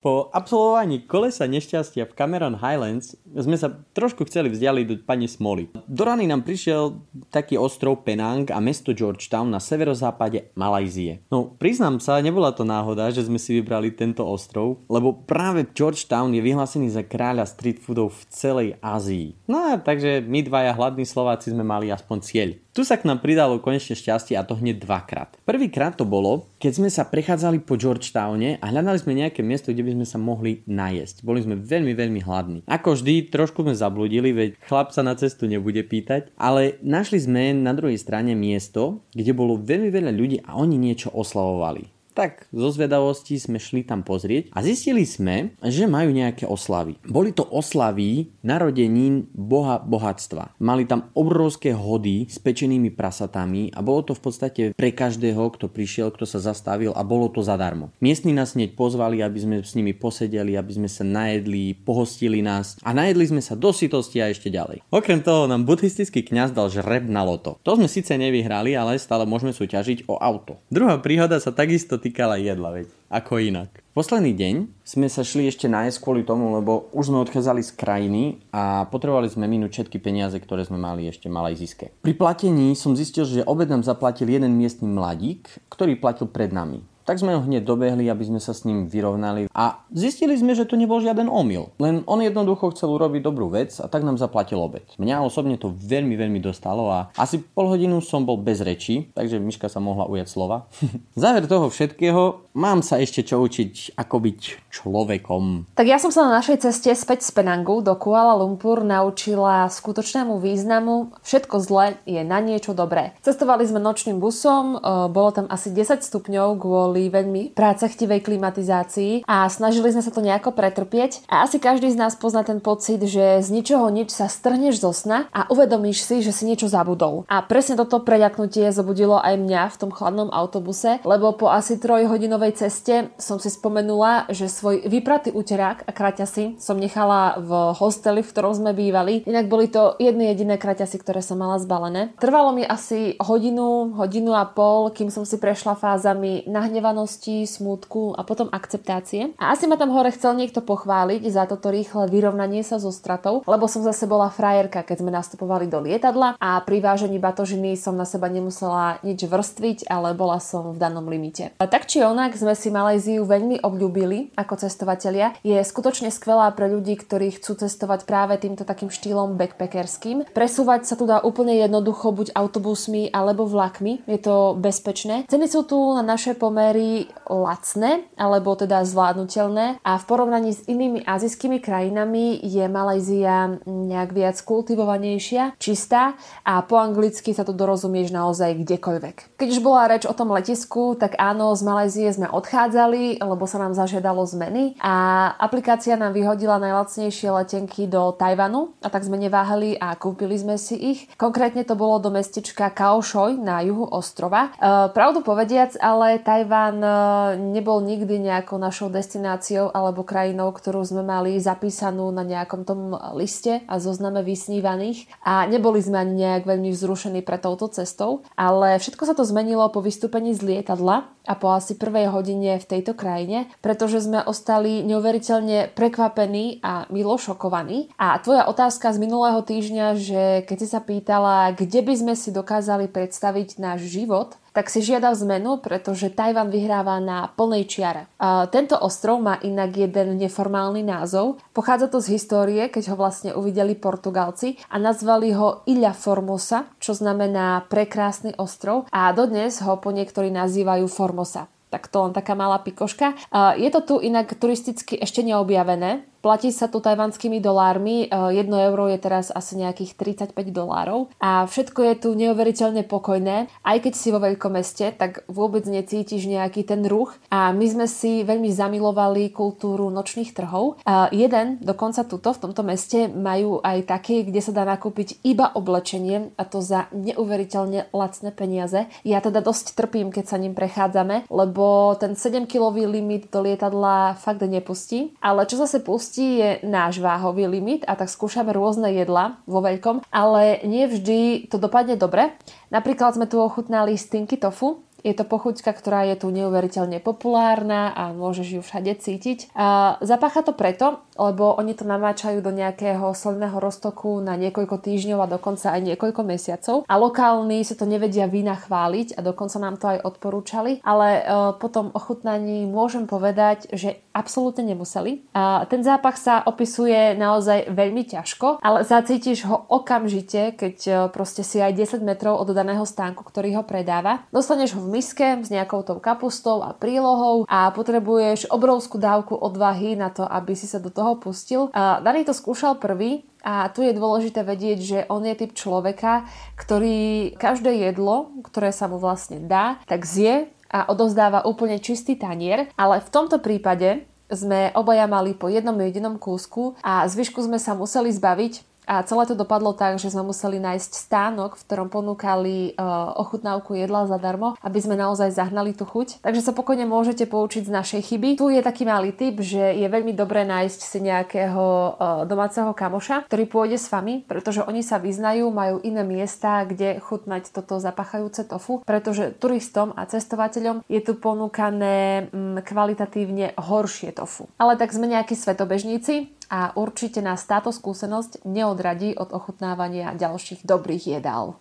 Po absolvovaní kolesa nešťastia v Cameron Highlands sme sa trošku chceli vzdialiť do pani Smoly. Do rany nám prišiel taký ostrov Penang a mesto Georgetown na severozápade Malajzie. No, priznám sa, nebola to náhoda, že sme si vybrali tento ostrov, lebo práve Georgetown je vyhlásený za kráľa street foodov v celej Ázii. No takže my dvaja hladní Slováci sme mali aspoň cieľ. Tu sa k nám pridalo konečne šťastie a to hneď dvakrát. Prvýkrát to bolo, keď sme sa prechádzali po Georgetowne a hľadali sme nejaké miesto, kde by sme sa mohli najesť. Boli sme veľmi, veľmi hladní. Ako vždy, trošku sme zabludili, veď chlap sa na cestu nebude pýtať, ale našli sme na druhej strane miesto, kde bolo veľmi veľa ľudí a oni niečo oslavovali tak zo zvedavosti sme šli tam pozrieť a zistili sme, že majú nejaké oslavy. Boli to oslavy narodenín boha bohatstva. Mali tam obrovské hody s pečenými prasatami a bolo to v podstate pre každého, kto prišiel, kto sa zastavil a bolo to zadarmo. Miestni nás hneď pozvali, aby sme s nimi posedeli, aby sme sa najedli, pohostili nás a najedli sme sa do sitosti a ešte ďalej. Okrem toho nám buddhistický kňaz dal žreb na loto. To sme síce nevyhrali, ale stále môžeme súťažiť o auto. Druhá príhoda sa takisto týkala jedla, veď. Ako inak. Posledný deň sme sa šli ešte nájsť kvôli tomu, lebo už sme odchádzali z krajiny a potrebovali sme minúť všetky peniaze, ktoré sme mali ešte malajziské. Pri platení som zistil, že obed nám zaplatil jeden miestny mladík, ktorý platil pred nami. Tak sme ho hneď dobehli, aby sme sa s ním vyrovnali a zistili sme, že to nebol žiaden omyl. Len on jednoducho chcel urobiť dobrú vec a tak nám zaplatil obed. Mňa osobne to veľmi, veľmi dostalo a asi pol hodinu som bol bez reči, takže Miška sa mohla ujať slova. Záver toho všetkého, mám sa ešte čo učiť, ako byť človekom. Tak ja som sa na našej ceste späť z Penangu do Kuala Lumpur naučila skutočnému významu všetko zle je na niečo dobré. Cestovali sme nočným busom, e, bolo tam asi 10 stupňov kvôli kvôli veľmi prácechtivej klimatizácii a snažili sme sa to nejako pretrpieť. A asi každý z nás pozná ten pocit, že z ničoho nič sa strhneš zo sna a uvedomíš si, že si niečo zabudol. A presne toto preľaknutie zobudilo aj mňa v tom chladnom autobuse, lebo po asi trojhodinovej ceste som si spomenula, že svoj vypratý uterák a kraťasy som nechala v hosteli, v ktorom sme bývali. Inak boli to jedny jediné kraťasy, ktoré som mala zbalené. Trvalo mi asi hodinu, hodinu a pol, kým som si prešla fázami nahneva zraniteľnosti, smútku a potom akceptácie. A asi ma tam hore chcel niekto pochváliť za toto rýchle vyrovnanie sa so stratou, lebo som zase bola frajerka, keď sme nastupovali do lietadla a pri vážení batožiny som na seba nemusela nič vrstviť, ale bola som v danom limite. A tak či onak sme si Malajziu veľmi obľúbili ako cestovatelia. Je skutočne skvelá pre ľudí, ktorí chcú cestovať práve týmto takým štýlom backpackerským. Presúvať sa tu dá úplne jednoducho buď autobusmi alebo vlakmi. Je to bezpečné. Ceny sú tu na naše pomery pomery lacné alebo teda zvládnutelné a v porovnaní s inými azijskými krajinami je Malajzia nejak viac kultivovanejšia, čistá a po anglicky sa to dorozumieš naozaj kdekoľvek. Keď už bola reč o tom letisku, tak áno, z Malajzie sme odchádzali, lebo sa nám zažiadalo zmeny a aplikácia nám vyhodila najlacnejšie letenky do Tajvanu a tak sme neváhali a kúpili sme si ich. Konkrétne to bolo do mestečka Kaošoj na juhu ostrova. E, pravdu povediac, ale Tajvan Tajván e, nebol nikdy nejakou našou destináciou alebo krajinou, ktorú sme mali zapísanú na nejakom tom liste a zozname vysnívaných. A neboli sme ani nejak veľmi vzrušení pre touto cestou, ale všetko sa to zmenilo po vystúpení z lietadla a po asi prvej hodine v tejto krajine, pretože sme ostali neuveriteľne prekvapení a milo šokovaní. A tvoja otázka z minulého týždňa, že keď si sa pýtala, kde by sme si dokázali predstaviť náš život, tak si žiadal zmenu, pretože Tajvan vyhráva na plnej čiare. A tento ostrov má inak jeden neformálny názov. Pochádza to z histórie, keď ho vlastne uvideli Portugalci a nazvali ho Ilha Formosa, čo znamená prekrásny ostrov a dodnes ho po niektorí nazývajú Formosa tak to len taká malá pikoška. Je to tu inak turisticky ešte neobjavené, Platí sa tu tajvanskými dolármi, 1 e, euro je teraz asi nejakých 35 dolárov a všetko je tu neuveriteľne pokojné. Aj keď si vo veľkom meste, tak vôbec necítiš nejaký ten ruch a my sme si veľmi zamilovali kultúru nočných trhov. A jeden, dokonca tuto v tomto meste, majú aj také, kde sa dá nakúpiť iba oblečenie a to za neuveriteľne lacné peniaze. Ja teda dosť trpím, keď sa ním prechádzame, lebo ten 7-kilový limit do lietadla fakt nepustí. Ale čo zase pustí, hostí je náš váhový limit a tak skúšame rôzne jedla vo veľkom, ale nie vždy to dopadne dobre. Napríklad sme tu ochutnali stinky tofu, Je to pochuťka, ktorá je tu neuveriteľne populárna a môžeš ju všade cítiť. A zapácha to preto, lebo oni to namáčajú do nejakého solného roztoku na niekoľko týždňov a dokonca aj niekoľko mesiacov. A lokálni si to nevedia vína chváliť a dokonca nám to aj odporúčali, ale e, po tom ochutnaní môžem povedať, že absolútne nemuseli. A ten zápach sa opisuje naozaj veľmi ťažko, ale zacítiš ho okamžite, keď e, proste si aj 10 metrov od daného stánku, ktorý ho predáva. Dostaneš ho v miske s nejakou tou kapustou a prílohou a potrebuješ obrovskú dávku odvahy na to, aby si sa do toho pustil. A Dani to skúšal prvý a tu je dôležité vedieť, že on je typ človeka, ktorý každé jedlo, ktoré sa mu vlastne dá, tak zje a odovzdáva úplne čistý tanier, ale v tomto prípade sme obaja mali po jednom jedinom kúsku a zvyšku sme sa museli zbaviť, a celé to dopadlo tak, že sme museli nájsť stánok, v ktorom ponúkali uh, ochutnávku jedla zadarmo, aby sme naozaj zahnali tú chuť. Takže sa pokojne môžete poučiť z našej chyby. Tu je taký malý tip, že je veľmi dobré nájsť si nejakého uh, domáceho kamoša, ktorý pôjde s vami, pretože oni sa vyznajú, majú iné miesta, kde chutnať toto zapachajúce tofu, pretože turistom a cestovateľom je tu ponúkané um, kvalitatívne horšie tofu. Ale tak sme nejakí svetobežníci, a určite nás táto skúsenosť neodradí od ochutnávania ďalších dobrých jedál.